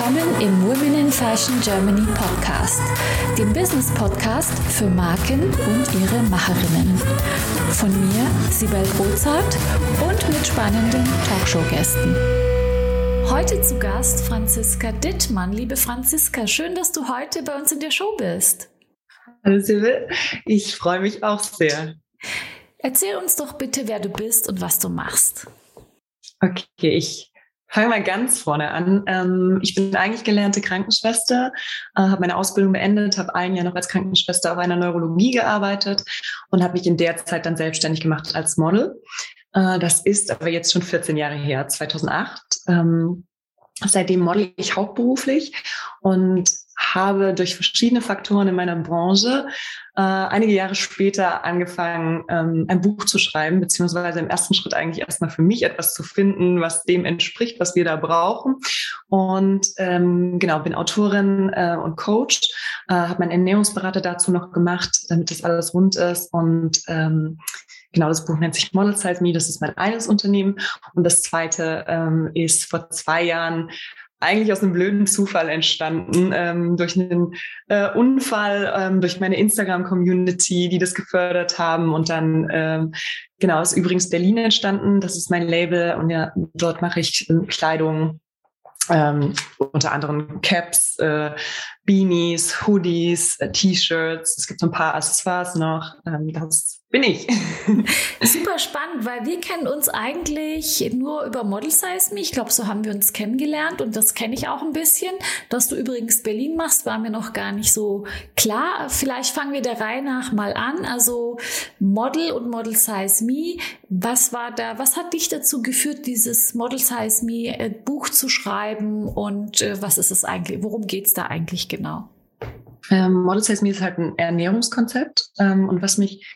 willkommen im Women in Fashion Germany Podcast, dem Business Podcast für Marken und ihre Macherinnen. Von mir, Sibel Rozart und mit spannenden Talkshow-Gästen. Heute zu Gast Franziska Dittmann. Liebe Franziska, schön, dass du heute bei uns in der Show bist. Hallo Sibel, ich freue mich auch sehr. Erzähl uns doch bitte, wer du bist und was du machst. Okay, ich Fangen wir ganz vorne an. Ähm, ich bin eigentlich gelernte Krankenschwester, äh, habe meine Ausbildung beendet, habe ein Jahr noch als Krankenschwester auf einer Neurologie gearbeitet und habe mich in der Zeit dann selbstständig gemacht als Model. Äh, das ist aber jetzt schon 14 Jahre her, 2008. Ähm, seitdem model ich hauptberuflich und habe durch verschiedene Faktoren in meiner Branche äh, einige Jahre später angefangen, ähm, ein Buch zu schreiben, beziehungsweise im ersten Schritt eigentlich erstmal für mich etwas zu finden, was dem entspricht, was wir da brauchen. Und ähm, genau, bin Autorin äh, und Coach, äh, habe meinen Ernährungsberater dazu noch gemacht, damit das alles rund ist. Und ähm, Genau, das Buch nennt sich Model Size Me, das ist mein eines Unternehmen. Und das zweite ähm, ist vor zwei Jahren eigentlich aus einem blöden Zufall entstanden, ähm, durch einen äh, Unfall, ähm, durch meine Instagram-Community, die das gefördert haben. Und dann, ähm, genau, ist übrigens Berlin entstanden. Das ist mein Label und ja, dort mache ich äh, Kleidung, ähm, unter anderem Caps, äh, Beanies, Hoodies, äh, T-Shirts. Es gibt so ein paar Accessoires noch. Ähm, das bin ich. Super spannend, weil wir kennen uns eigentlich nur über Model Size Me. Ich glaube, so haben wir uns kennengelernt und das kenne ich auch ein bisschen. Dass du übrigens Berlin machst, war mir noch gar nicht so klar. Vielleicht fangen wir der Reihe nach mal an. Also Model und Model Size Me. Was war da, was hat dich dazu geführt, dieses Model Size Me äh, Buch zu schreiben und äh, was ist es eigentlich, worum geht es da eigentlich genau? Ähm, Model Size Me ist halt ein Ernährungskonzept ähm, und was mich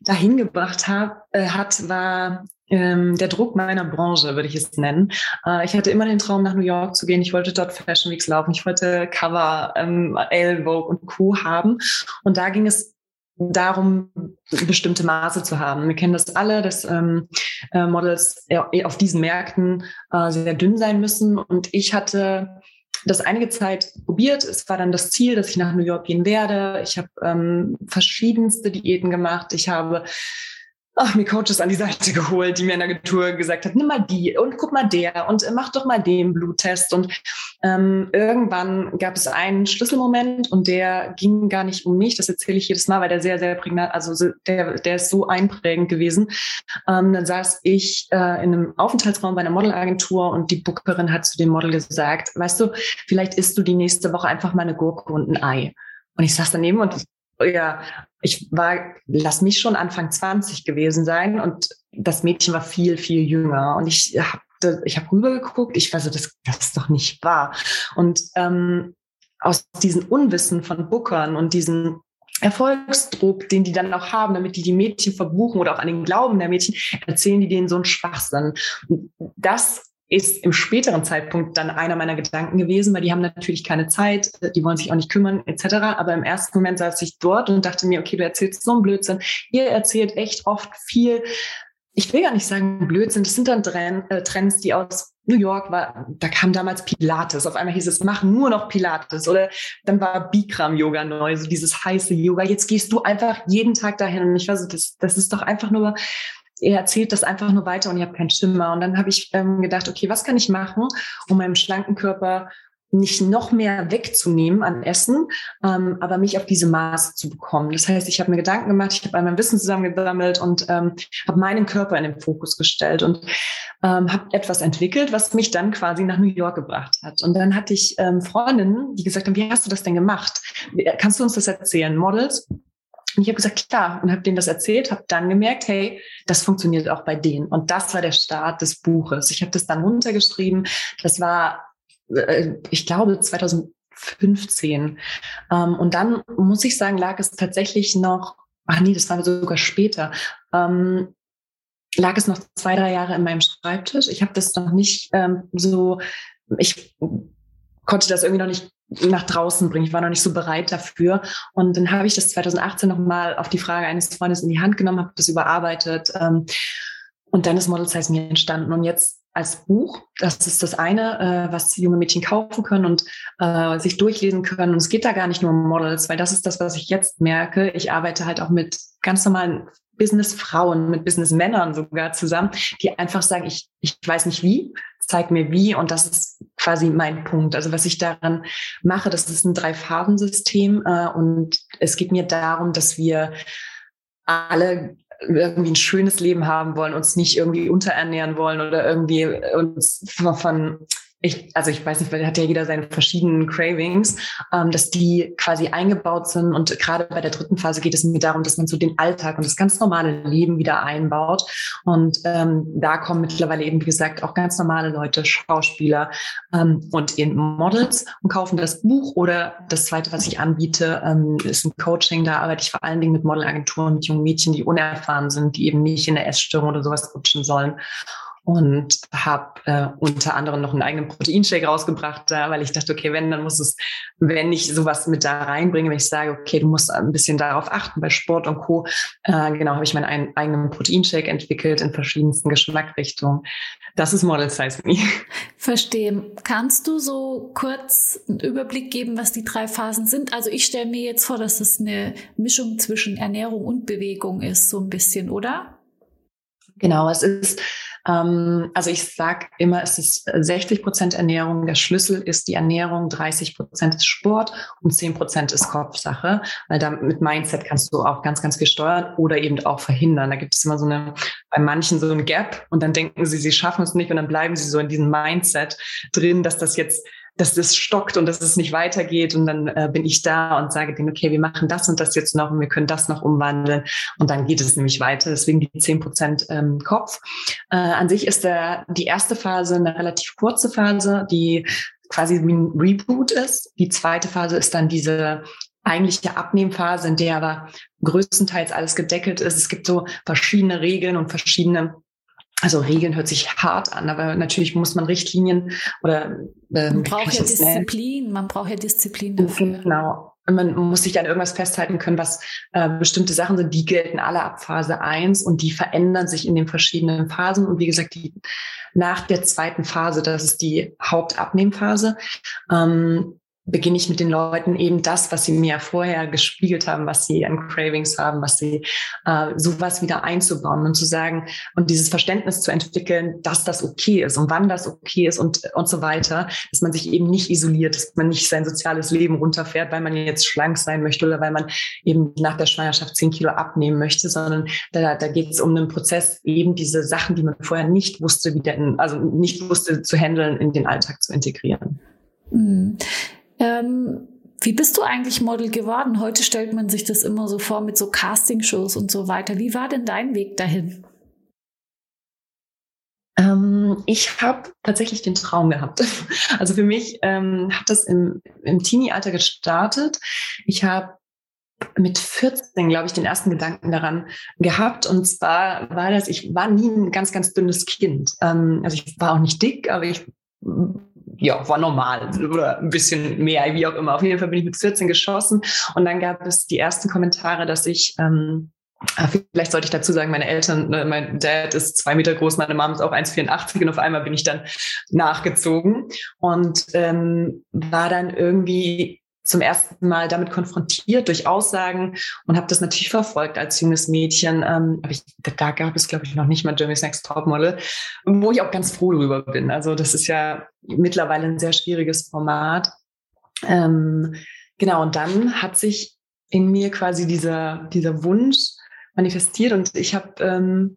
dahin gebracht hab, äh, hat, war ähm, der Druck meiner Branche, würde ich es nennen. Äh, ich hatte immer den Traum, nach New York zu gehen. Ich wollte dort Fashion Weeks laufen. Ich wollte Cover, ähm, Elle, Vogue und Co. haben. Und da ging es darum, bestimmte Maße zu haben. Wir kennen das alle, dass ähm, äh, Models auf diesen Märkten äh, sehr dünn sein müssen. Und ich hatte das einige Zeit probiert. Es war dann das Ziel, dass ich nach New York gehen werde. Ich habe ähm, verschiedenste Diäten gemacht. Ich habe ach, mir Coaches an die Seite geholt, die mir in der Agentur gesagt hat, nimm mal die und guck mal der und äh, mach doch mal den Bluttest. Und ähm, irgendwann gab es einen Schlüsselmoment und der ging gar nicht um mich. Das erzähle ich jedes Mal, weil der sehr, sehr prägnant, also der, der ist so einprägend gewesen. Ähm, dann saß ich äh, in einem Aufenthaltsraum bei einer Modelagentur und die Bookerin hat zu dem Model gesagt, weißt du, vielleicht isst du die nächste Woche einfach mal eine Gurke und ein Ei. Und ich saß daneben und ja, ich war, lass mich schon Anfang 20 gewesen sein und das Mädchen war viel, viel jünger. Und ich habe ich hab rübergeguckt, ich war so, das, das ist doch nicht wahr. Und ähm, aus diesem Unwissen von Bookern und diesen Erfolgsdruck, den die dann auch haben, damit die die Mädchen verbuchen oder auch an den Glauben der Mädchen, erzählen die denen so einen Schwachsinn. Und das ist im späteren Zeitpunkt dann einer meiner Gedanken gewesen, weil die haben natürlich keine Zeit, die wollen sich auch nicht kümmern etc. Aber im ersten Moment saß ich dort und dachte mir, okay, du erzählst so einen Blödsinn. Ihr erzählt echt oft viel. Ich will gar nicht sagen Blödsinn, das sind dann äh, Trends, die aus New York war, da kam damals Pilates. Auf einmal hieß es, mach nur noch Pilates. Oder dann war Bikram-Yoga neu, so dieses heiße Yoga. Jetzt gehst du einfach jeden Tag dahin. Und ich war so, das, das ist doch einfach nur er erzählt das einfach nur weiter und ich habe keinen Schimmer. Und dann habe ich ähm, gedacht, okay, was kann ich machen, um meinem schlanken Körper nicht noch mehr wegzunehmen an Essen, ähm, aber mich auf diese Maße zu bekommen. Das heißt, ich habe mir Gedanken gemacht, ich habe einmal Wissen zusammengesammelt und ähm, habe meinen Körper in den Fokus gestellt und ähm, habe etwas entwickelt, was mich dann quasi nach New York gebracht hat. Und dann hatte ich ähm, Freundinnen, die gesagt haben, wie hast du das denn gemacht? Kannst du uns das erzählen? Models? Und ich habe gesagt, klar, und habe denen das erzählt, habe dann gemerkt, hey, das funktioniert auch bei denen. Und das war der Start des Buches. Ich habe das dann runtergeschrieben. Das war, äh, ich glaube, 2015. Ähm, und dann muss ich sagen, lag es tatsächlich noch, ach nee, das war sogar später, ähm, lag es noch zwei, drei Jahre in meinem Schreibtisch. Ich habe das noch nicht ähm, so, ich konnte das irgendwie noch nicht nach draußen bringen. Ich war noch nicht so bereit dafür. Und dann habe ich das 2018 nochmal auf die Frage eines Freundes in die Hand genommen, habe das überarbeitet. Ähm, und dann ist Model Size mir entstanden. Und jetzt als Buch. Das ist das eine, äh, was junge Mädchen kaufen können und äh, sich durchlesen können. Und es geht da gar nicht nur um Models, weil das ist das, was ich jetzt merke. Ich arbeite halt auch mit ganz normalen Businessfrauen, mit Businessmännern sogar zusammen, die einfach sagen, ich, ich weiß nicht wie, zeig mir wie und das ist quasi mein Punkt. Also was ich daran mache, das ist ein Drei-Phasen-System äh, und es geht mir darum, dass wir alle irgendwie ein schönes Leben haben wollen, uns nicht irgendwie unterernähren wollen oder irgendwie uns von ich, also ich weiß nicht, weil hat ja jeder seine verschiedenen Cravings, ähm, dass die quasi eingebaut sind. Und gerade bei der dritten Phase geht es mir darum, dass man so den Alltag und das ganz normale Leben wieder einbaut. Und ähm, da kommen mittlerweile eben, wie gesagt, auch ganz normale Leute, Schauspieler ähm, und eben Models und kaufen das Buch. Oder das zweite, was ich anbiete, ähm, ist ein Coaching. Da arbeite ich vor allen Dingen mit Modelagenturen, mit jungen Mädchen, die unerfahren sind, die eben nicht in der Essstörung oder sowas rutschen sollen und habe äh, unter anderem noch einen eigenen Proteinshake rausgebracht, äh, weil ich dachte, okay, wenn, dann muss es, wenn ich sowas mit da reinbringe, wenn ich sage, okay, du musst ein bisschen darauf achten bei Sport und Co., äh, genau, habe ich meinen ein, eigenen Proteinshake entwickelt in verschiedensten Geschmackrichtungen. Das ist Model Size Me. Verstehe. Kannst du so kurz einen Überblick geben, was die drei Phasen sind? Also ich stelle mir jetzt vor, dass es eine Mischung zwischen Ernährung und Bewegung ist, so ein bisschen, oder? Genau, es ist also ich sage immer, es ist 60 Prozent Ernährung. Der Schlüssel ist die Ernährung, 30 Prozent ist Sport und 10 Prozent ist Kopfsache. Weil da mit Mindset kannst du auch ganz, ganz viel steuern oder eben auch verhindern. Da gibt es immer so eine, bei manchen so ein Gap und dann denken sie, sie schaffen es nicht und dann bleiben sie so in diesem Mindset drin, dass das jetzt dass das stockt und dass es nicht weitergeht. Und dann äh, bin ich da und sage denen, okay, wir machen das und das jetzt noch und wir können das noch umwandeln. Und dann geht es nämlich weiter. Deswegen die zehn Prozent ähm, Kopf. Äh, an sich ist der, die erste Phase eine relativ kurze Phase, die quasi wie ein Reboot ist. Die zweite Phase ist dann diese eigentliche Abnehmphase, in der aber größtenteils alles gedeckelt ist. Es gibt so verschiedene Regeln und verschiedene also Regeln hört sich hart an, aber natürlich muss man Richtlinien oder ähm, man braucht ja Disziplin, nennen. man braucht ja Disziplin dafür. Genau. Man muss sich an irgendwas festhalten können, was äh, bestimmte Sachen sind, die gelten alle ab Phase eins und die verändern sich in den verschiedenen Phasen. Und wie gesagt, die, nach der zweiten Phase, das ist die Hauptabnehmphase, ähm, beginne ich mit den Leuten eben das, was sie mir vorher gespiegelt haben, was sie an Cravings haben, was sie äh, sowas wieder einzubauen und zu sagen und dieses Verständnis zu entwickeln, dass das okay ist und wann das okay ist und und so weiter, dass man sich eben nicht isoliert, dass man nicht sein soziales Leben runterfährt, weil man jetzt schlank sein möchte oder weil man eben nach der Schwangerschaft zehn Kilo abnehmen möchte, sondern da, da geht es um einen Prozess, eben diese Sachen, die man vorher nicht wusste, wieder in, also nicht wusste zu handeln, in den Alltag zu integrieren. Mhm. Ähm, wie bist du eigentlich Model geworden? Heute stellt man sich das immer so vor mit so Castingshows und so weiter. Wie war denn dein Weg dahin? Ähm, ich habe tatsächlich den Traum gehabt. Also für mich ähm, hat das im, im Teenie-Alter gestartet. Ich habe mit 14, glaube ich, den ersten Gedanken daran gehabt. Und zwar war das, ich war nie ein ganz, ganz dünnes Kind. Ähm, also ich war auch nicht dick, aber ich ja, war normal. Oder ein bisschen mehr, wie auch immer. Auf jeden Fall bin ich mit 14 geschossen. Und dann gab es die ersten Kommentare, dass ich ähm, ah, Vielleicht sollte ich dazu sagen, meine Eltern, ne, mein Dad ist zwei Meter groß, meine Mom ist auch 1,84 und auf einmal bin ich dann nachgezogen. Und ähm, war dann irgendwie zum ersten Mal damit konfrontiert durch Aussagen und habe das natürlich verfolgt als junges Mädchen. Ähm, aber ich, da gab es, glaube ich, noch nicht mal Jeremy's Next Topmodel, wo ich auch ganz froh drüber bin. Also das ist ja mittlerweile ein sehr schwieriges Format. Ähm, genau, und dann hat sich in mir quasi dieser, dieser Wunsch manifestiert und ich habe ähm,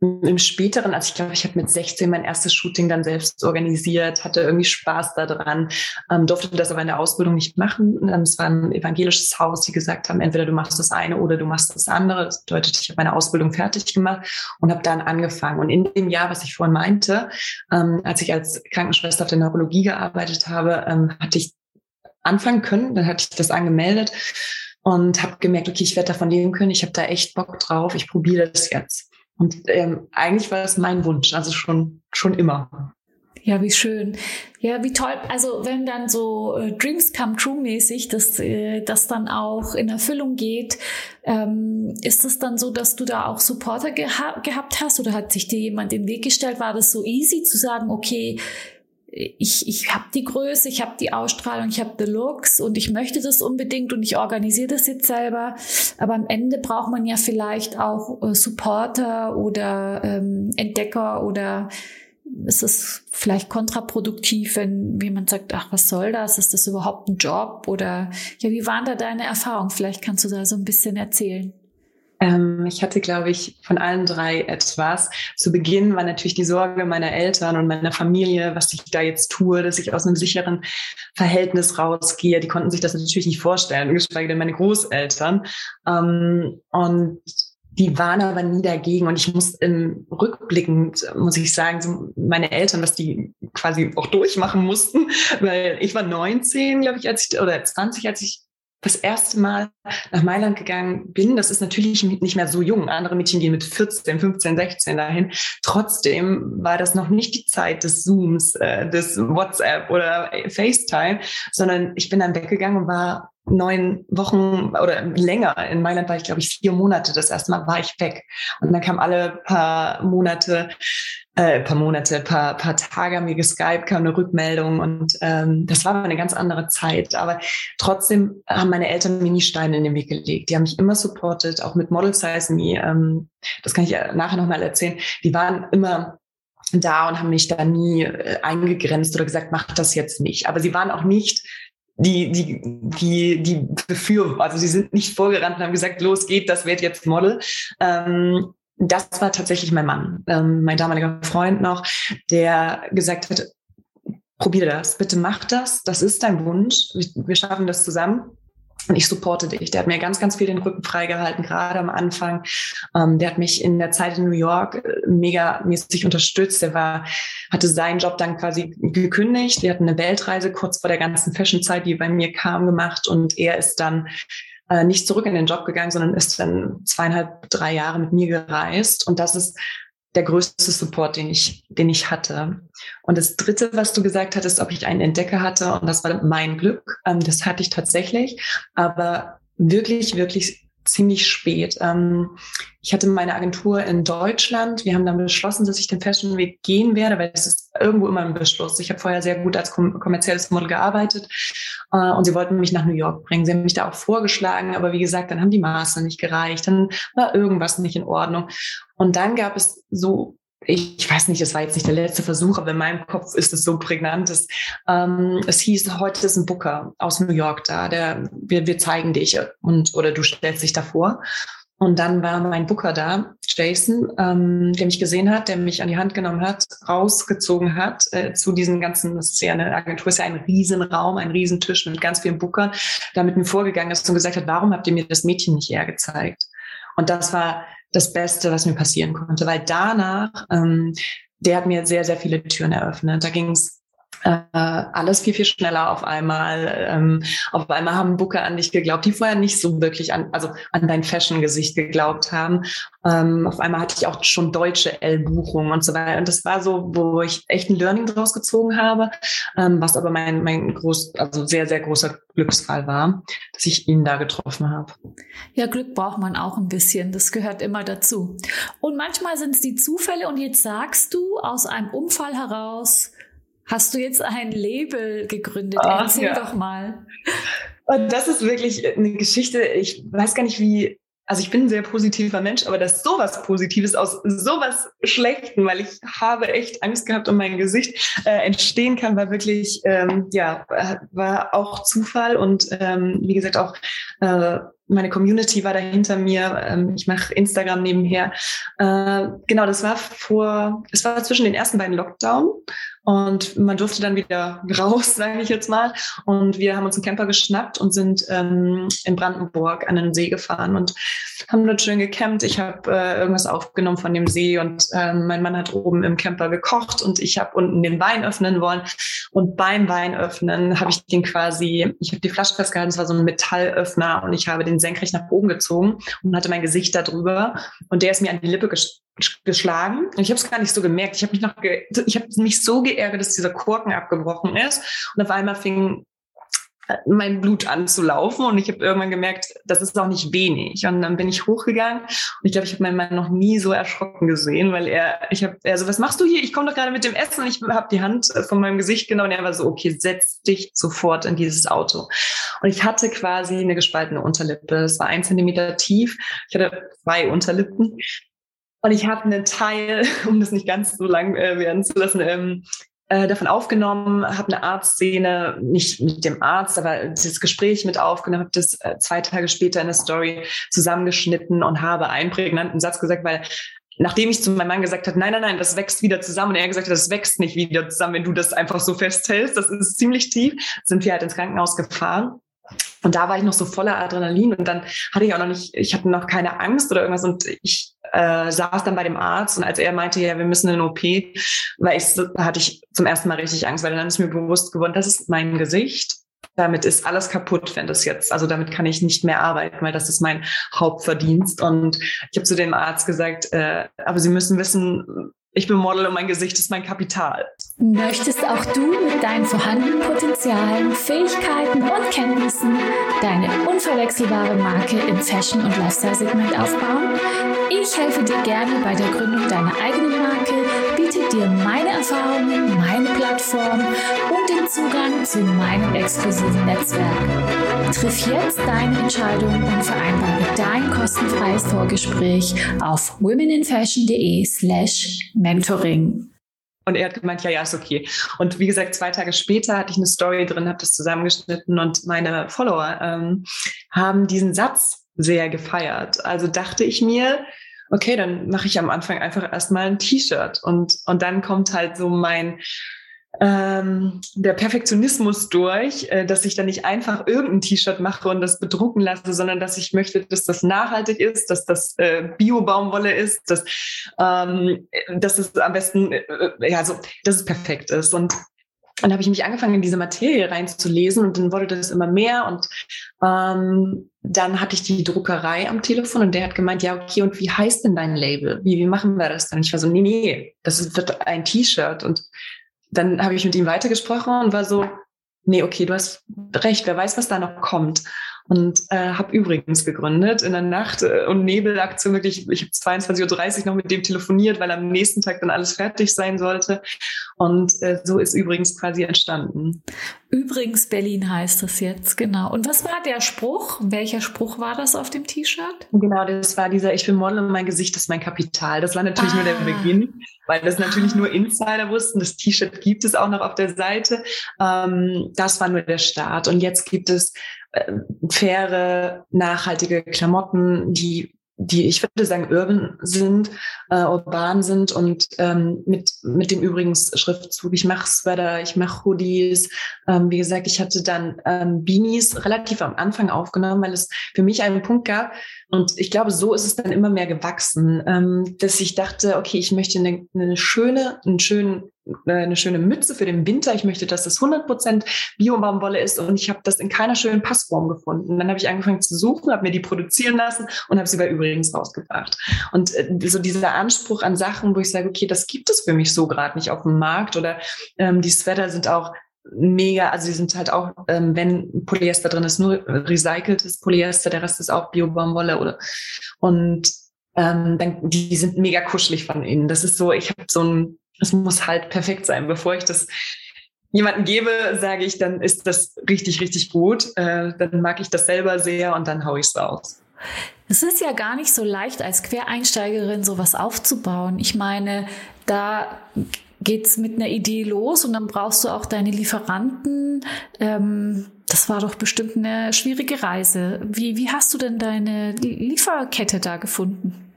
im späteren, also ich glaube, ich habe mit 16 mein erstes Shooting dann selbst organisiert, hatte irgendwie Spaß daran, ähm, durfte das aber in der Ausbildung nicht machen. Ähm, es war ein evangelisches Haus, die gesagt haben, entweder du machst das eine oder du machst das andere. Das bedeutet, ich habe meine Ausbildung fertig gemacht und habe dann angefangen. Und in dem Jahr, was ich vorhin meinte, ähm, als ich als Krankenschwester auf der Neurologie gearbeitet habe, ähm, hatte ich anfangen können, dann hatte ich das angemeldet und habe gemerkt, okay, ich werde davon leben können, ich habe da echt Bock drauf, ich probiere das jetzt. Und ähm, eigentlich war es mein Wunsch, also schon, schon immer. Ja, wie schön. Ja, wie toll. Also wenn dann so äh, Dreams come true mäßig, dass äh, das dann auch in Erfüllung geht, ähm, ist es dann so, dass du da auch Supporter geha gehabt hast oder hat sich dir jemand den Weg gestellt? War das so easy zu sagen, okay, ich, ich habe die Größe, ich habe die Ausstrahlung, ich habe the Looks und ich möchte das unbedingt und ich organisiere das jetzt selber. Aber am Ende braucht man ja vielleicht auch äh, Supporter oder ähm, Entdecker oder ist es vielleicht kontraproduktiv, wenn jemand sagt, ach, was soll das? Ist das überhaupt ein Job? Oder ja, wie waren da deine Erfahrungen? Vielleicht kannst du da so ein bisschen erzählen. Ähm, ich hatte, glaube ich, von allen drei etwas. Zu Beginn war natürlich die Sorge meiner Eltern und meiner Familie, was ich da jetzt tue, dass ich aus einem sicheren Verhältnis rausgehe. Die konnten sich das natürlich nicht vorstellen, geschweige denn meine Großeltern. Ähm, und die waren aber nie dagegen. Und ich muss im rückblickend, muss ich sagen, so meine Eltern, was die quasi auch durchmachen mussten, weil ich war 19, glaube ich, als ich, oder 20, als ich das erste Mal nach Mailand gegangen bin, das ist natürlich nicht mehr so jung. Andere Mädchen gehen mit 14, 15, 16 dahin. Trotzdem war das noch nicht die Zeit des Zooms, äh, des WhatsApp oder FaceTime, sondern ich bin dann weggegangen und war neun Wochen oder länger. In Mailand war ich, glaube ich, vier Monate. Das erste Mal war ich weg. Und dann kam alle paar Monate, äh, paar Monate, paar, paar Tage mir geskypt, kam eine Rückmeldung und ähm, das war eine ganz andere Zeit. Aber trotzdem haben meine Eltern mir nie Steine in den Weg gelegt. Die haben mich immer supportet, auch mit Model Size Me. Ähm, das kann ich nachher nochmal erzählen. Die waren immer da und haben mich da nie äh, eingegrenzt oder gesagt, mach das jetzt nicht. Aber sie waren auch nicht die, die, die, die befür, also sie sind nicht vorgerannt und haben gesagt, los geht, das wird jetzt Model. Ähm, das war tatsächlich mein Mann, ähm, mein damaliger Freund noch, der gesagt hat, probier das, bitte mach das, das ist dein Wunsch, wir schaffen das zusammen. Und ich supporte dich. Der hat mir ganz, ganz viel den Rücken freigehalten, gerade am Anfang. Ähm, der hat mich in der Zeit in New York äh, mega mäßig unterstützt. Der war, hatte seinen Job dann quasi gekündigt. Wir hatten eine Weltreise kurz vor der ganzen Fashion-Zeit, die bei mir kam, gemacht. Und er ist dann äh, nicht zurück in den Job gegangen, sondern ist dann zweieinhalb, drei Jahre mit mir gereist. Und das ist der größte Support, den ich, den ich hatte. Und das dritte, was du gesagt hattest, ob ich einen Entdecker hatte, und das war mein Glück, ähm, das hatte ich tatsächlich, aber wirklich, wirklich ziemlich spät. Ähm, ich hatte meine Agentur in Deutschland. Wir haben dann beschlossen, dass ich den Fashion-Weg gehen werde, weil es ist irgendwo immer ein Beschluss. Ich habe vorher sehr gut als kommerzielles Model gearbeitet äh, und sie wollten mich nach New York bringen. Sie haben mich da auch vorgeschlagen, aber wie gesagt, dann haben die Maße nicht gereicht. Dann war irgendwas nicht in Ordnung. Und dann gab es so ich weiß nicht, es war jetzt nicht der letzte Versuch, aber in meinem Kopf ist es so prägnant. Dass, ähm, es hieß, heute ist ein Booker aus New York da, der, wir, wir zeigen dich und oder du stellst dich davor. Und dann war mein Booker da, Jason, ähm, der mich gesehen hat, der mich an die Hand genommen hat, rausgezogen hat äh, zu diesen ganzen, das ist ja eine Agentur, ist ja ein Riesenraum, ein Riesentisch mit ganz vielen Bookern, da mit mir vorgegangen ist und gesagt hat, warum habt ihr mir das Mädchen nicht eher gezeigt? Und das war das Beste, was mir passieren konnte, weil danach, ähm, der hat mir sehr, sehr viele Türen eröffnet. Da ging es äh, alles viel, viel schneller auf einmal. Ähm, auf einmal haben Booker an dich geglaubt, die vorher nicht so wirklich an, also an dein Fashion-Gesicht geglaubt haben. Ähm, auf einmal hatte ich auch schon deutsche L-Buchungen und so weiter. Und das war so, wo ich echt ein Learning draus gezogen habe, ähm, was aber mein, mein groß, also sehr, sehr großer Glücksfall war, dass ich ihn da getroffen habe. Ja, Glück braucht man auch ein bisschen. Das gehört immer dazu. Und manchmal sind es die Zufälle und jetzt sagst du aus einem Unfall heraus, hast du jetzt ein Label gegründet. Ach, Erzähl ja. doch mal. Und das ist wirklich eine Geschichte, ich weiß gar nicht, wie, also ich bin ein sehr positiver Mensch, aber dass sowas Positives aus sowas Schlechten, weil ich habe echt Angst gehabt um mein Gesicht, äh, entstehen kann, war wirklich, ähm, ja, war auch Zufall und ähm, wie gesagt auch äh, meine Community war da hinter mir. Ähm, ich mache Instagram nebenher. Äh, genau, das war vor, es war zwischen den ersten beiden Lockdown und man durfte dann wieder raus, sage ich jetzt mal. Und wir haben uns einen Camper geschnappt und sind ähm, in Brandenburg an den See gefahren und haben dort schön gecampt. Ich habe äh, irgendwas aufgenommen von dem See und ähm, mein Mann hat oben im Camper gekocht und ich habe unten den Wein öffnen wollen. Und beim Wein öffnen habe ich den quasi, ich habe die Flasche festgehalten, es war so ein Metallöffner und ich habe den senkrecht nach oben gezogen und hatte mein Gesicht da drüber und der ist mir an die Lippe geschlagen und ich habe es gar nicht so gemerkt. Ich habe mich noch, ich habe mich so geärgert, dass dieser Korken abgebrochen ist und auf einmal fing mein Blut anzulaufen und ich habe irgendwann gemerkt, das ist auch nicht wenig und dann bin ich hochgegangen und ich glaube, ich habe meinen Mann noch nie so erschrocken gesehen, weil er ich habe er so was machst du hier? Ich komme doch gerade mit dem Essen und ich habe die Hand von meinem Gesicht genommen und er war so okay, setz dich sofort in dieses Auto. Und ich hatte quasi eine gespaltene Unterlippe. Es war ein Zentimeter tief. Ich hatte zwei Unterlippen und ich habe einen Teil, um das nicht ganz so lang äh, werden zu lassen, ähm, äh, davon aufgenommen, habe eine Arztszene, nicht mit dem Arzt, aber das Gespräch mit aufgenommen, habe das äh, zwei Tage später in der Story zusammengeschnitten und habe einen prägnanten Satz gesagt, weil nachdem ich zu meinem Mann gesagt habe, nein, nein, nein, das wächst wieder zusammen, und er gesagt hat, das wächst nicht wieder zusammen, wenn du das einfach so festhältst, das ist ziemlich tief, sind wir halt ins Krankenhaus gefahren. Und da war ich noch so voller Adrenalin und dann hatte ich auch noch nicht, ich hatte noch keine Angst oder irgendwas und ich äh, saß dann bei dem Arzt und als er meinte, ja, wir müssen in eine OP, weil ich, hatte ich zum ersten Mal richtig Angst, weil dann ist mir bewusst geworden, das ist mein Gesicht. Damit ist alles kaputt, wenn das jetzt, also damit kann ich nicht mehr arbeiten, weil das ist mein Hauptverdienst. Und ich habe zu dem Arzt gesagt, äh, aber Sie müssen wissen, ich bin Model und mein Gesicht ist mein Kapital. Möchtest auch du mit deinen vorhandenen Potenzialen, Fähigkeiten und Kenntnissen deine unverwechselbare Marke im Fashion- und Lifestyle-Segment aufbauen? Ich helfe dir gerne bei der Gründung deiner eigenen Marke, biete dir meine Erfahrungen, meine Plattform und den Zugang zu meinem exklusiven Netzwerk. Triff jetzt deine Entscheidung und vereinbare dein kostenfreies Vorgespräch auf womeninfashion.de slash mentoring. Und er hat gemeint, ja, ja, ist okay. Und wie gesagt, zwei Tage später hatte ich eine Story drin, habe das zusammengeschnitten und meine Follower ähm, haben diesen Satz sehr gefeiert. Also dachte ich mir, okay, dann mache ich am Anfang einfach erstmal ein T-Shirt und, und dann kommt halt so mein ähm, der Perfektionismus durch, äh, dass ich dann nicht einfach irgendein T-Shirt mache und das bedrucken lasse, sondern dass ich möchte, dass das nachhaltig ist, dass das äh, Bio-Baumwolle ist, dass, ähm, dass es am besten, äh, ja, so, dass es perfekt ist. Und dann habe ich mich angefangen, in diese Materie reinzulesen und dann wurde das immer mehr und ähm, dann hatte ich die Druckerei am Telefon und der hat gemeint, ja, okay, und wie heißt denn dein Label? Wie, wie machen wir das dann? Ich war so, nee, nee, das wird ein T-Shirt und dann habe ich mit ihm weitergesprochen und war so, nee, okay, du hast recht, wer weiß, was da noch kommt. Und äh, habe übrigens gegründet in der Nacht- äh, und Nebelaktion wirklich, ich habe 22.30 Uhr noch mit dem telefoniert, weil am nächsten Tag dann alles fertig sein sollte. Und äh, so ist übrigens quasi entstanden. Übrigens Berlin heißt das jetzt, genau. Und was war der Spruch? Welcher Spruch war das auf dem T-Shirt? Genau, das war dieser, ich bin Model und mein Gesicht ist mein Kapital. Das war natürlich ah. nur der ah. Beginn, weil das natürlich nur Insider wussten. Das T-Shirt gibt es auch noch auf der Seite. Ähm, das war nur der Start. Und jetzt gibt es äh, faire, nachhaltige Klamotten, die die ich würde sagen urban sind, äh, urban sind und ähm, mit mit dem übrigens Schriftzug. Ich mache Sweater, ich mache Hoodies. Ähm, wie gesagt, ich hatte dann ähm, Beanies relativ am Anfang aufgenommen, weil es für mich einen Punkt gab und ich glaube, so ist es dann immer mehr gewachsen, ähm, dass ich dachte, okay, ich möchte eine, eine schöne, einen schönen äh, eine schöne Mütze für den Winter. Ich möchte, dass das 100% Bio-Baumwolle ist und ich habe das in keiner schönen Passform gefunden. Dann habe ich angefangen zu suchen, habe mir die produzieren lassen und habe sie bei übrigens rausgebracht. Und äh, so dieser Anspruch an Sachen, wo ich sage, okay, das gibt es für mich so gerade nicht auf dem Markt oder ähm, die Sweater sind auch mega, also die sind halt auch, ähm, wenn Polyester drin ist, nur recyceltes Polyester, der Rest ist auch Bio-Baumwolle oder und ähm, dann, die sind mega kuschelig von innen. Das ist so, ich habe so ein es muss halt perfekt sein. Bevor ich das jemanden gebe, sage ich, dann ist das richtig, richtig gut. Äh, dann mag ich das selber sehr und dann haue ich es raus. Es ist ja gar nicht so leicht, als Quereinsteigerin sowas aufzubauen. Ich meine, da geht es mit einer Idee los und dann brauchst du auch deine Lieferanten. Ähm, das war doch bestimmt eine schwierige Reise. Wie, wie hast du denn deine Lieferkette da gefunden?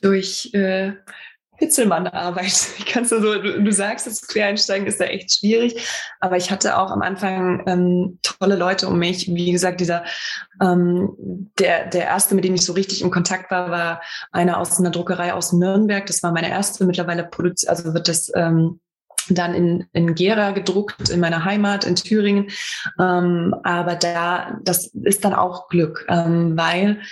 Durch äh, Pitzelmann-Arbeit. Ich kannst du so, du sagst, das Quereinsteigen ist da echt schwierig, aber ich hatte auch am Anfang ähm, tolle Leute um mich. Wie gesagt, dieser ähm, der der erste, mit dem ich so richtig in Kontakt war, war einer aus einer Druckerei aus Nürnberg. Das war meine erste. Mittlerweile produziert, also wird das ähm, dann in, in Gera gedruckt, in meiner Heimat, in Thüringen. Ähm, aber da, das ist dann auch Glück, ähm, weil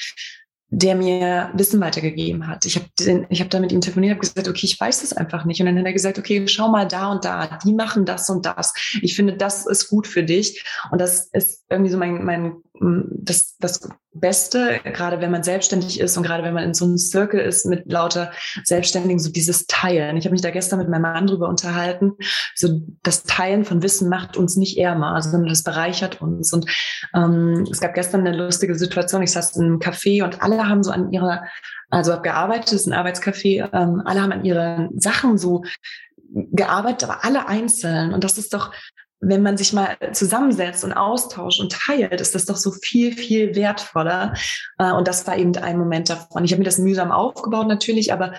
der mir Wissen weitergegeben hat. Ich habe ich hab da mit ihm telefoniert, habe gesagt, okay, ich weiß das einfach nicht. Und dann hat er gesagt, okay, schau mal da und da, die machen das und das. Ich finde, das ist gut für dich. Und das ist irgendwie so mein, mein das, das Beste, gerade wenn man selbstständig ist und gerade wenn man in so einem Circle ist mit lauter Selbstständigen, so dieses Teilen. Ich habe mich da gestern mit meinem Mann drüber unterhalten. So das Teilen von Wissen macht uns nicht ärmer, sondern das bereichert uns. Und ähm, es gab gestern eine lustige Situation. Ich saß in einem Café und alle haben so an ihrer, also habe gearbeitet, es ist ein Arbeitscafé, ähm, alle haben an ihren Sachen so gearbeitet, aber alle einzeln. Und das ist doch wenn man sich mal zusammensetzt und austauscht und teilt, ist das doch so viel, viel wertvoller. Äh, und das war eben ein Moment davon. Ich habe mir das mühsam aufgebaut natürlich, aber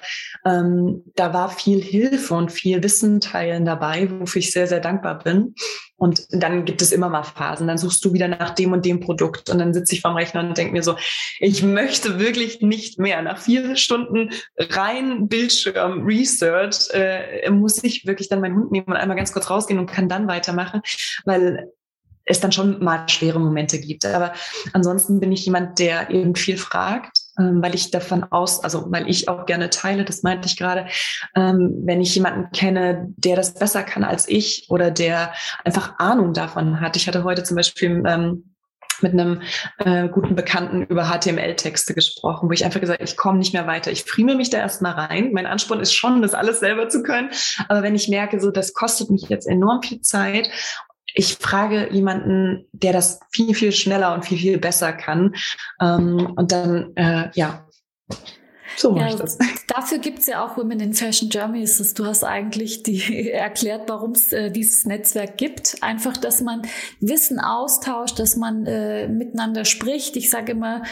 ähm, da war viel Hilfe und viel Wissen teilen dabei, wofür ich sehr, sehr dankbar bin. Und dann gibt es immer mal Phasen. Dann suchst du wieder nach dem und dem Produkt. Und dann sitze ich vorm Rechner und denke mir so, ich möchte wirklich nicht mehr. Nach vier Stunden rein Bildschirm Research äh, muss ich wirklich dann meinen Hund nehmen und einmal ganz kurz rausgehen und kann dann weitermachen, weil es dann schon mal schwere Momente gibt. Aber ansonsten bin ich jemand, der eben viel fragt, weil ich davon aus, also weil ich auch gerne teile, das meinte ich gerade, ähm, wenn ich jemanden kenne, der das besser kann als ich oder der einfach Ahnung davon hat. Ich hatte heute zum Beispiel ähm, mit einem äh, guten Bekannten über HTML-Texte gesprochen, wo ich einfach gesagt, ich komme nicht mehr weiter. Ich friemel mich da erstmal rein. Mein Ansporn ist schon, das alles selber zu können. Aber wenn ich merke, so das kostet mich jetzt enorm viel Zeit ich frage jemanden, der das viel, viel schneller und viel, viel besser kann. Ähm, und dann, äh, ja, so mache ja, ich das. Dafür gibt es ja auch Women in Fashion Germany. Du hast eigentlich die erklärt, warum es äh, dieses Netzwerk gibt. Einfach, dass man Wissen austauscht, dass man äh, miteinander spricht. Ich sage immer,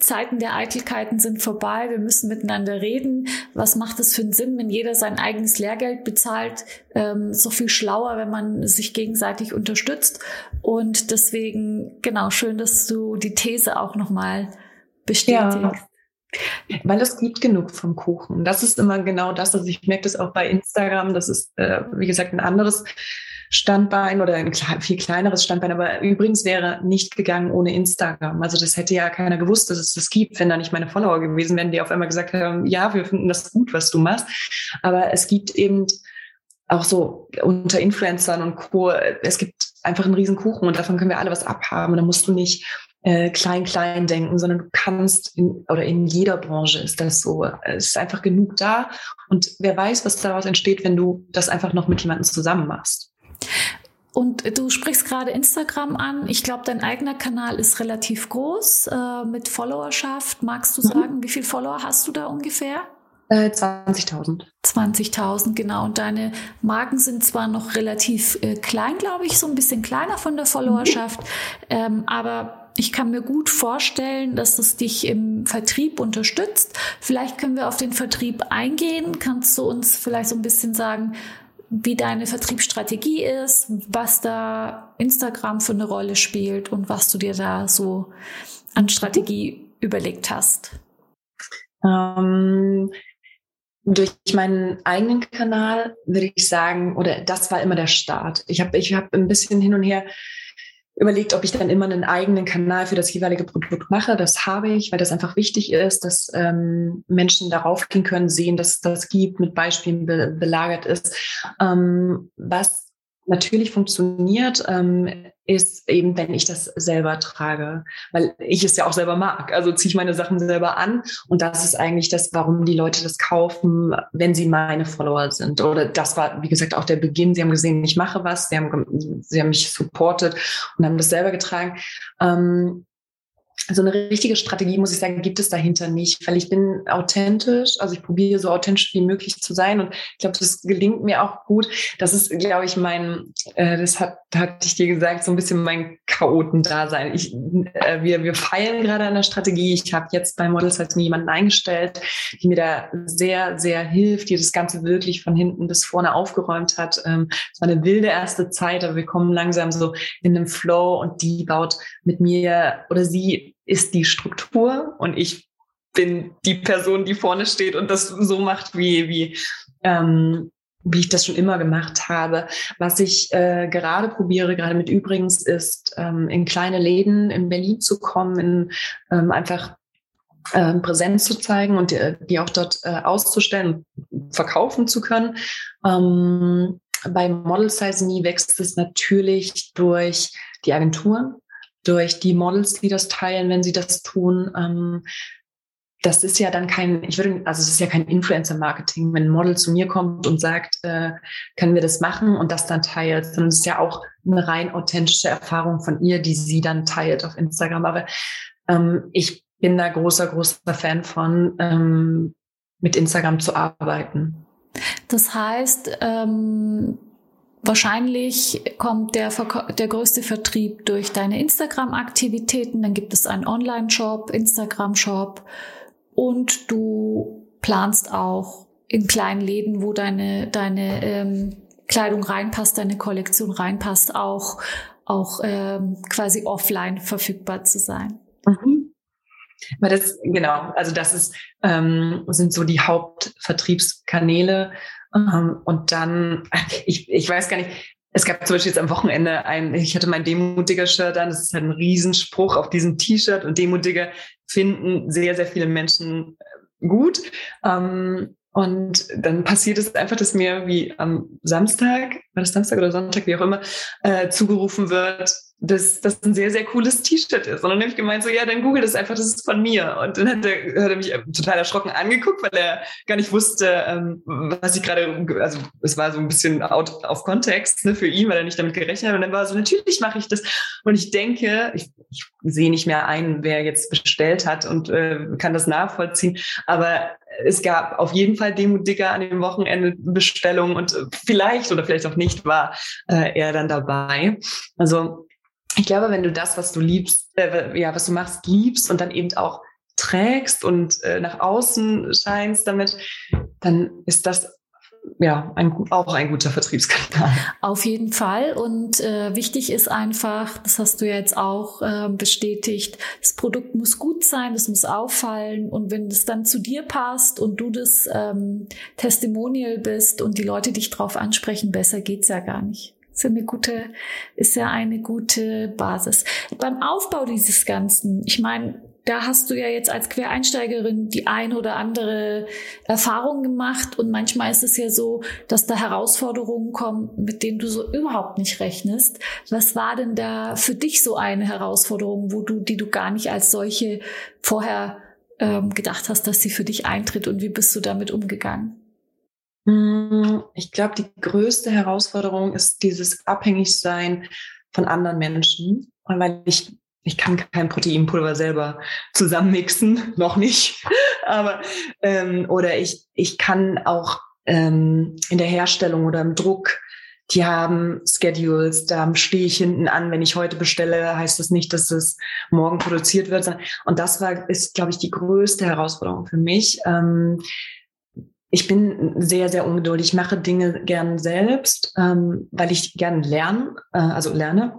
Zeiten der Eitelkeiten sind vorbei, wir müssen miteinander reden. Was macht es für einen Sinn, wenn jeder sein eigenes Lehrgeld bezahlt? Ähm, so viel schlauer, wenn man sich gegenseitig unterstützt. Und deswegen, genau, schön, dass du die These auch nochmal bestätigst. Ja. Weil es gibt genug vom Kuchen. Das ist immer genau das. Also ich merke das auch bei Instagram. Das ist, äh, wie gesagt, ein anderes Standbein oder ein viel kleineres Standbein. Aber übrigens wäre nicht gegangen ohne Instagram. Also das hätte ja keiner gewusst, dass es das gibt, wenn da nicht meine Follower gewesen wären, die auf einmal gesagt haben, ja, wir finden das gut, was du machst. Aber es gibt eben auch so unter Influencern und Co. Es gibt einfach einen riesen Kuchen und davon können wir alle was abhaben. da musst du nicht äh, klein, klein denken, sondern du kannst in, oder in jeder Branche ist das so. Es ist einfach genug da. Und wer weiß, was daraus entsteht, wenn du das einfach noch mit jemandem zusammen machst. Und du sprichst gerade Instagram an. Ich glaube, dein eigener Kanal ist relativ groß äh, mit Followerschaft. Magst du mhm. sagen, mhm. wie viele Follower hast du da ungefähr? 20.000. Äh, 20.000, genau. Und deine Marken sind zwar noch relativ äh, klein, glaube ich, so ein bisschen kleiner von der Followerschaft, mhm. ähm, aber ich kann mir gut vorstellen, dass das dich im Vertrieb unterstützt. Vielleicht können wir auf den Vertrieb eingehen. Kannst du uns vielleicht so ein bisschen sagen, wie deine Vertriebsstrategie ist, was da Instagram für eine Rolle spielt und was du dir da so an Strategie überlegt hast? Ähm, durch meinen eigenen Kanal würde ich sagen, oder das war immer der Start. Ich habe ich hab ein bisschen hin und her überlegt, ob ich dann immer einen eigenen Kanal für das jeweilige Produkt mache. Das habe ich, weil das einfach wichtig ist, dass ähm, Menschen darauf gehen können, sehen, dass das gibt, mit Beispielen be belagert ist. Ähm, was natürlich funktioniert, ähm, ist eben, wenn ich das selber trage, weil ich es ja auch selber mag. Also ziehe ich meine Sachen selber an und das ist eigentlich das, warum die Leute das kaufen, wenn sie meine Follower sind. Oder das war, wie gesagt, auch der Beginn. Sie haben gesehen, ich mache was, sie haben, sie haben mich supportet und haben das selber getragen. Ähm, so eine richtige Strategie, muss ich sagen, gibt es dahinter nicht, weil ich bin authentisch, also ich probiere so authentisch wie möglich zu sein und ich glaube, das gelingt mir auch gut. Das ist, glaube ich, mein, äh, das hat, hatte ich dir gesagt, so ein bisschen mein Chaoten-Dasein. Ich, äh, wir, wir feilen gerade an der Strategie. Ich habe jetzt bei Models halt mir jemanden eingestellt, die mir da sehr, sehr hilft, die das Ganze wirklich von hinten bis vorne aufgeräumt hat. Ähm, es war eine wilde erste Zeit, aber wir kommen langsam so in den Flow und die baut mit mir oder sie ist die Struktur und ich bin die Person, die vorne steht und das so macht, wie, wie, ähm, wie ich das schon immer gemacht habe. Was ich äh, gerade probiere, gerade mit übrigens, ist ähm, in kleine Läden in Berlin zu kommen, in, ähm, einfach äh, Präsenz zu zeigen und die, die auch dort äh, auszustellen, verkaufen zu können. Ähm, bei Model Size Me wächst es natürlich durch die Agenturen, durch die Models, die das teilen, wenn sie das tun. Ähm, das ist ja dann kein, ich würde, also es ist ja kein Influencer-Marketing, wenn ein Model zu mir kommt und sagt, äh, können wir das machen und das dann teilt, sondern es ist ja auch eine rein authentische Erfahrung von ihr, die sie dann teilt auf Instagram. Aber ähm, ich bin da großer, großer Fan von, ähm, mit Instagram zu arbeiten. Das heißt, ähm, wahrscheinlich kommt der, der größte Vertrieb durch deine Instagram-Aktivitäten. Dann gibt es einen Online-Shop, Instagram-Shop und du planst auch in kleinen Läden, wo deine, deine ähm, Kleidung reinpasst, deine Kollektion reinpasst, auch, auch ähm, quasi offline verfügbar zu sein. Mhm. Aber das, genau, also das ist, ähm, sind so die Hauptvertriebskanäle. Ähm, und dann, ich, ich weiß gar nicht, es gab zum Beispiel jetzt am Wochenende ein, ich hatte mein Demutiger-Shirt an, das ist halt ein Riesenspruch auf diesem T-Shirt und Demutiger finden sehr, sehr viele Menschen äh, gut. Ähm, und dann passiert es einfach, dass mir wie am Samstag, war das Samstag oder Sonntag, wie auch immer, äh, zugerufen wird, dass das ein sehr, sehr cooles T-Shirt ist. Und dann habe ich gemeint, so, ja, dann google das einfach, das ist von mir. Und dann hat er, hat er mich total erschrocken angeguckt, weil er gar nicht wusste, ähm, was ich gerade, also es war so ein bisschen out of context ne, für ihn, weil er nicht damit gerechnet hat. Und dann war so, natürlich mache ich das. Und ich denke, ich, ich sehe nicht mehr ein, wer jetzt bestellt hat und äh, kann das nachvollziehen. Aber es gab auf jeden Fall Demo Dicker an dem Wochenende Bestellungen und vielleicht oder vielleicht auch nicht war äh, er dann dabei. Also ich glaube, wenn du das, was du liebst, äh, ja, was du machst, liebst und dann eben auch trägst und äh, nach außen scheinst damit, dann ist das ja ein, auch ein guter Vertriebskanal. Auf jeden Fall. Und äh, wichtig ist einfach, das hast du ja jetzt auch äh, bestätigt, das Produkt muss gut sein, es muss auffallen. Und wenn es dann zu dir passt und du das ähm, Testimonial bist und die Leute dich drauf ansprechen, besser geht's ja gar nicht ist ja eine gute, ist ja eine gute Basis. Beim Aufbau dieses Ganzen, ich meine, da hast du ja jetzt als Quereinsteigerin die ein oder andere Erfahrung gemacht und manchmal ist es ja so, dass da Herausforderungen kommen, mit denen du so überhaupt nicht rechnest. Was war denn da für dich so eine Herausforderung, wo du, die du gar nicht als solche vorher ähm, gedacht hast, dass sie für dich eintritt und wie bist du damit umgegangen? Hm, ich glaube, die größte Herausforderung ist dieses Abhängigsein von anderen Menschen, weil ich ich kann kein Proteinpulver selber zusammenmixen, noch nicht. Aber ähm, oder ich ich kann auch ähm, in der Herstellung oder im Druck die haben Schedules, da stehe ich hinten an, wenn ich heute bestelle, heißt das nicht, dass es morgen produziert wird. Und das war, ist, glaube ich, die größte Herausforderung für mich, ähm, ich bin sehr, sehr ungeduldig. Ich mache Dinge gern selbst, ähm, weil ich gern lerne, äh, also lerne.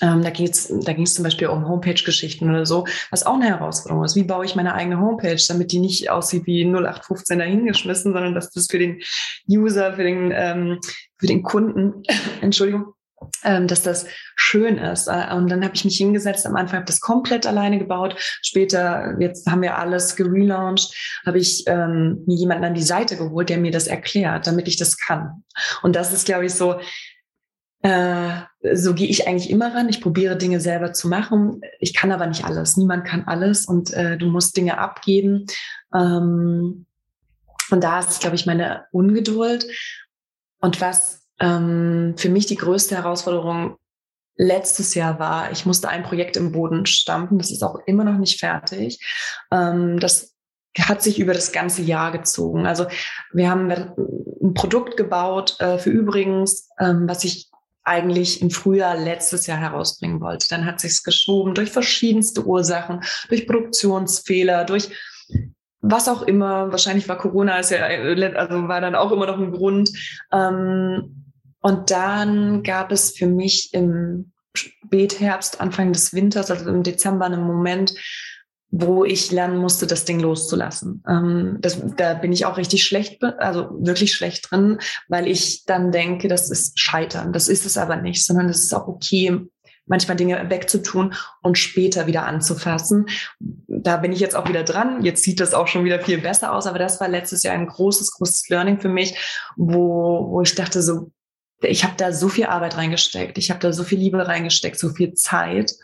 Ähm, da da ging es zum Beispiel um Homepage-Geschichten oder so, was auch eine Herausforderung ist. Wie baue ich meine eigene Homepage, damit die nicht aussieht wie 0815 dahingeschmissen, sondern dass das für den User, für den, ähm, für den Kunden, Entschuldigung, ähm, dass das schön ist. Äh, und dann habe ich mich hingesetzt. Am Anfang habe das komplett alleine gebaut. Später, jetzt haben wir alles gelauncht, habe ich ähm, mir jemanden an die Seite geholt, der mir das erklärt, damit ich das kann. Und das ist, glaube ich, so, äh, so gehe ich eigentlich immer ran. Ich probiere Dinge selber zu machen. Ich kann aber nicht alles. Niemand kann alles und äh, du musst Dinge abgeben. Ähm, und da ist, glaube ich, meine Ungeduld. Und was ähm, für mich die größte Herausforderung letztes Jahr war, ich musste ein Projekt im Boden stampfen. Das ist auch immer noch nicht fertig. Ähm, das hat sich über das ganze Jahr gezogen. Also wir haben ein Produkt gebaut äh, für übrigens, ähm, was ich eigentlich im Frühjahr letztes Jahr herausbringen wollte. Dann hat sich's geschoben durch verschiedenste Ursachen, durch Produktionsfehler, durch was auch immer. Wahrscheinlich war Corona ist ja, also war dann auch immer noch ein Grund. Ähm, und dann gab es für mich im Spätherbst, Anfang des Winters, also im Dezember, einen Moment, wo ich lernen musste, das Ding loszulassen. Ähm, das, da bin ich auch richtig schlecht, also wirklich schlecht drin, weil ich dann denke, das ist Scheitern. Das ist es aber nicht, sondern das ist auch okay, manchmal Dinge wegzutun und später wieder anzufassen. Da bin ich jetzt auch wieder dran. Jetzt sieht das auch schon wieder viel besser aus, aber das war letztes Jahr ein großes, großes Learning für mich, wo, wo ich dachte so, ich habe da so viel Arbeit reingesteckt, ich habe da so viel Liebe reingesteckt, so viel Zeit.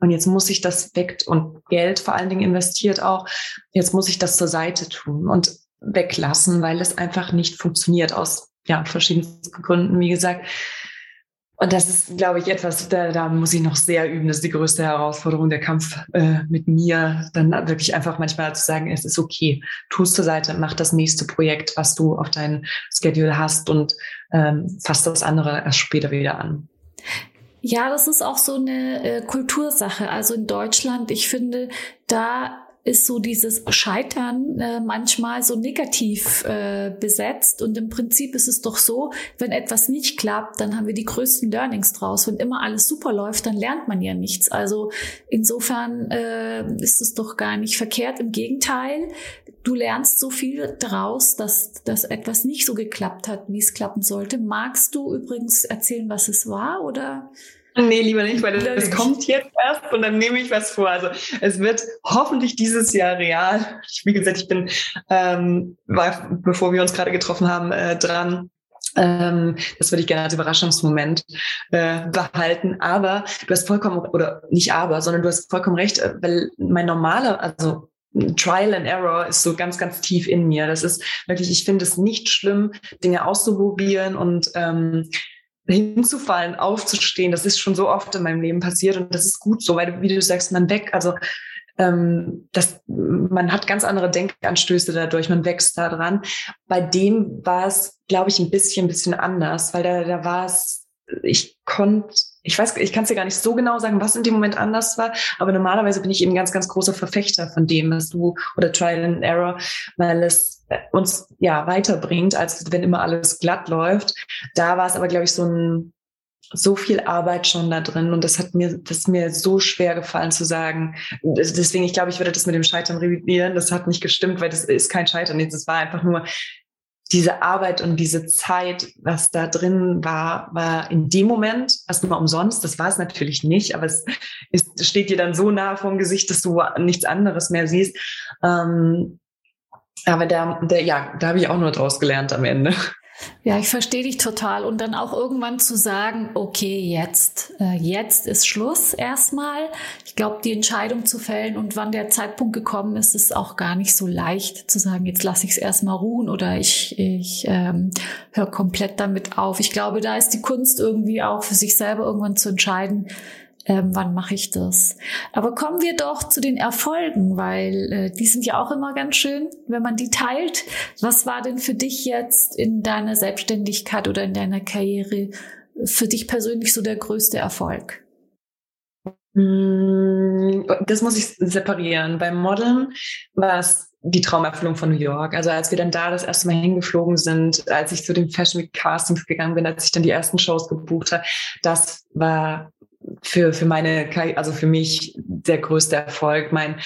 Und jetzt muss ich das weg und Geld vor allen Dingen investiert auch. Jetzt muss ich das zur Seite tun und weglassen, weil es einfach nicht funktioniert aus ja, verschiedensten Gründen. Wie gesagt, und das ist, glaube ich, etwas, da, da muss ich noch sehr üben. Das ist die größte Herausforderung, der Kampf äh, mit mir. Dann wirklich einfach manchmal zu sagen, es ist okay, tu es zur Seite, mach das nächste Projekt, was du auf dein Schedule hast und ähm, fass das andere erst später wieder an. Ja, das ist auch so eine äh, Kultursache. Also in Deutschland, ich finde, da ist so dieses Scheitern äh, manchmal so negativ äh, besetzt. Und im Prinzip ist es doch so, wenn etwas nicht klappt, dann haben wir die größten Learnings draus. Wenn immer alles super läuft, dann lernt man ja nichts. Also insofern äh, ist es doch gar nicht verkehrt. Im Gegenteil, du lernst so viel daraus, dass, dass etwas nicht so geklappt hat, wie es klappen sollte. Magst du übrigens erzählen, was es war oder? Nee, lieber nicht, weil das kommt jetzt erst und dann nehme ich was vor. Also es wird hoffentlich dieses Jahr real. Ich, wie gesagt, ich bin, ähm, war, bevor wir uns gerade getroffen haben, äh, dran. Ähm, das würde ich gerne als Überraschungsmoment äh, behalten. Aber du hast vollkommen, oder nicht aber, sondern du hast vollkommen recht, äh, weil mein normaler, also Trial and Error ist so ganz, ganz tief in mir. Das ist wirklich, ich finde es nicht schlimm, Dinge auszuprobieren und ähm, hinzufallen, aufzustehen, das ist schon so oft in meinem Leben passiert und das ist gut so, weil, wie du sagst, man weg, also ähm, das, man hat ganz andere Denkanstöße dadurch, man wächst da dran. Bei dem war es, glaube ich, ein bisschen, ein bisschen anders, weil da, da war es, ich konnte ich weiß, ich kann es dir gar nicht so genau sagen, was in dem Moment anders war, aber normalerweise bin ich eben ganz, ganz großer Verfechter von dem, was du oder Trial and Error, weil es uns ja weiterbringt, als wenn immer alles glatt läuft. Da war es aber, glaube ich, so ein so viel Arbeit schon da drin und das hat mir, das ist mir so schwer gefallen zu sagen. Deswegen, ich glaube, ich würde das mit dem Scheitern revidieren. Das hat nicht gestimmt, weil das ist kein Scheitern. Es war einfach nur, diese Arbeit und diese Zeit, was da drin war, war in dem Moment erstmal umsonst. Das war es natürlich nicht, aber es ist, steht dir dann so nah vom Gesicht, dass du nichts anderes mehr siehst. Ähm, aber da, da, ja, da habe ich auch nur draus gelernt am Ende. Ja, ich verstehe dich total. Und dann auch irgendwann zu sagen, okay, jetzt, äh, jetzt ist Schluss erstmal. Ich glaube, die Entscheidung zu fällen und wann der Zeitpunkt gekommen ist, ist auch gar nicht so leicht zu sagen, jetzt lasse ich es erstmal ruhen oder ich, ich ähm, höre komplett damit auf. Ich glaube, da ist die Kunst irgendwie auch für sich selber irgendwann zu entscheiden, ähm, wann mache ich das? Aber kommen wir doch zu den Erfolgen, weil äh, die sind ja auch immer ganz schön, wenn man die teilt. Was war denn für dich jetzt in deiner Selbstständigkeit oder in deiner Karriere für dich persönlich so der größte Erfolg? Mm, das muss ich separieren. Beim Modeln war es die Traumerfüllung von New York. Also als wir dann da das erste Mal hingeflogen sind, als ich zu den Fashion Week Castings gegangen bin, als ich dann die ersten Shows gebucht habe, das war für, für meine, also für mich der größte Erfolg. Mein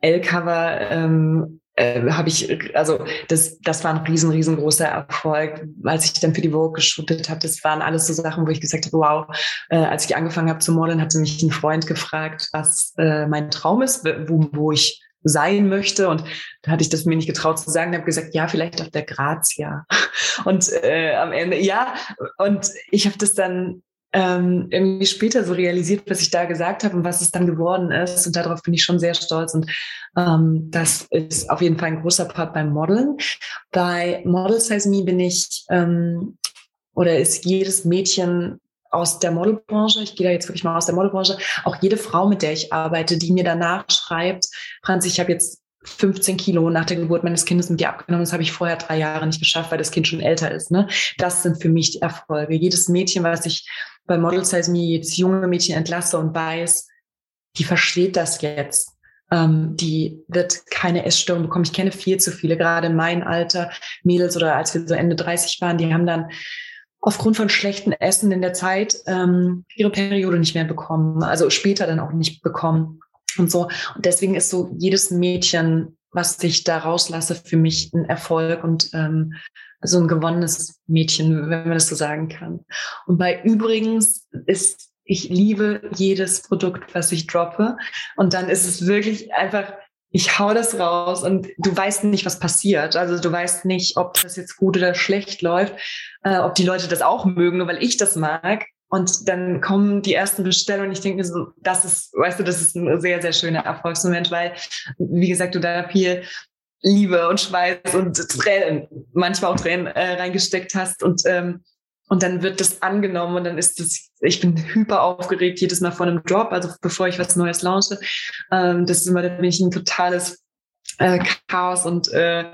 L-Cover ähm, äh, habe ich, also das, das war ein riesen, riesengroßer Erfolg. Als ich dann für die Vogue geshootet habe, das waren alles so Sachen, wo ich gesagt habe, wow, äh, als ich angefangen habe zu modeln, hatte mich ein Freund gefragt, was äh, mein Traum ist, wo, wo ich sein möchte. Und da hatte ich das mir nicht getraut zu sagen. Ich habe gesagt, ja, vielleicht auf der Grazia. Und äh, am Ende, ja. Und ich habe das dann ähm, irgendwie später so realisiert, was ich da gesagt habe und was es dann geworden ist. Und darauf bin ich schon sehr stolz. Und ähm, das ist auf jeden Fall ein großer Part beim Modeln. Bei Model Size Me bin ich ähm, oder ist jedes Mädchen aus der Modelbranche, ich gehe da jetzt wirklich mal aus der Modelbranche, auch jede Frau, mit der ich arbeite, die mir danach schreibt, Franz, ich habe jetzt 15 Kilo nach der Geburt meines Kindes mit dir abgenommen. Das habe ich vorher drei Jahre nicht geschafft, weil das Kind schon älter ist. Ne? Das sind für mich die Erfolge. Jedes Mädchen, was ich bei Model Size Me jetzt junge Mädchen entlasse und weiß, die versteht das jetzt. Ähm, die wird keine Essstörung bekommen. Ich kenne viel zu viele, gerade in meinem Alter, Mädels oder als wir so Ende 30 waren, die haben dann aufgrund von schlechtem Essen in der Zeit ähm, ihre Periode nicht mehr bekommen, also später dann auch nicht bekommen und so. Und deswegen ist so jedes Mädchen, was ich da rauslasse, für mich ein Erfolg und ähm, so ein gewonnenes Mädchen, wenn man das so sagen kann. Und bei übrigens ist ich liebe jedes Produkt, was ich droppe. Und dann ist es wirklich einfach, ich hau das raus und du weißt nicht, was passiert. Also du weißt nicht, ob das jetzt gut oder schlecht läuft, äh, ob die Leute das auch mögen, nur weil ich das mag. Und dann kommen die ersten Bestellungen ich denke mir so, das ist, weißt du, das ist ein sehr, sehr schöner Erfolgsmoment, weil, wie gesagt, du da viel Liebe und Schweiß und Tränen, manchmal auch Tränen äh, reingesteckt hast und ähm, und dann wird das angenommen und dann ist das, ich bin hyper aufgeregt jedes Mal vor einem Drop, also bevor ich was Neues launche. Ähm, das ist immer, da bin ich ein totales äh, Chaos und äh,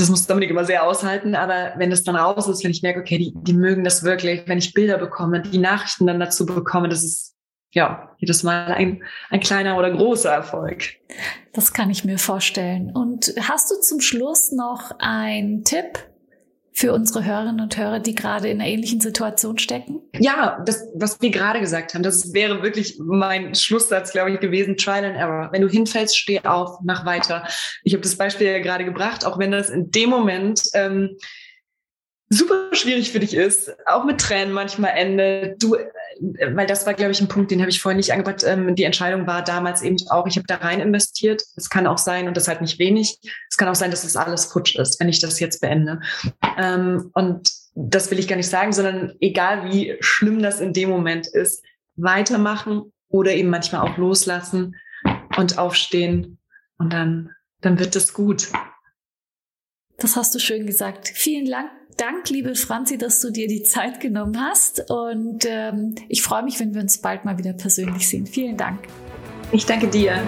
das muss Dominik immer sehr aushalten, aber wenn das dann raus ist, wenn ich merke, okay, die, die mögen das wirklich, wenn ich Bilder bekomme, die Nachrichten dann dazu bekomme, das ist ja jedes Mal ein, ein kleiner oder großer Erfolg. Das kann ich mir vorstellen. Und hast du zum Schluss noch einen Tipp für unsere Hörerinnen und Hörer, die gerade in einer ähnlichen Situation stecken? Ja, das, was wir gerade gesagt haben, das wäre wirklich mein Schlusssatz, glaube ich, gewesen, Trial and Error. Wenn du hinfällst, steh auf, mach weiter. Ich habe das Beispiel ja gerade gebracht, auch wenn das in dem Moment ähm, super schwierig für dich ist, auch mit Tränen manchmal endet. Du, weil das war, glaube ich, ein Punkt, den habe ich vorhin nicht angebracht. Ähm, die Entscheidung war damals eben auch, ich habe da rein investiert. Es kann auch sein, und das halt nicht wenig, es kann auch sein, dass das alles futsch ist, wenn ich das jetzt beende. Ähm, und das will ich gar nicht sagen, sondern egal wie schlimm das in dem Moment ist, weitermachen oder eben manchmal auch loslassen und aufstehen und dann, dann wird es gut. Das hast du schön gesagt. Vielen Dank, Dank, liebe Franzi, dass du dir die Zeit genommen hast. Und ähm, ich freue mich, wenn wir uns bald mal wieder persönlich sehen. Vielen Dank. Ich danke dir.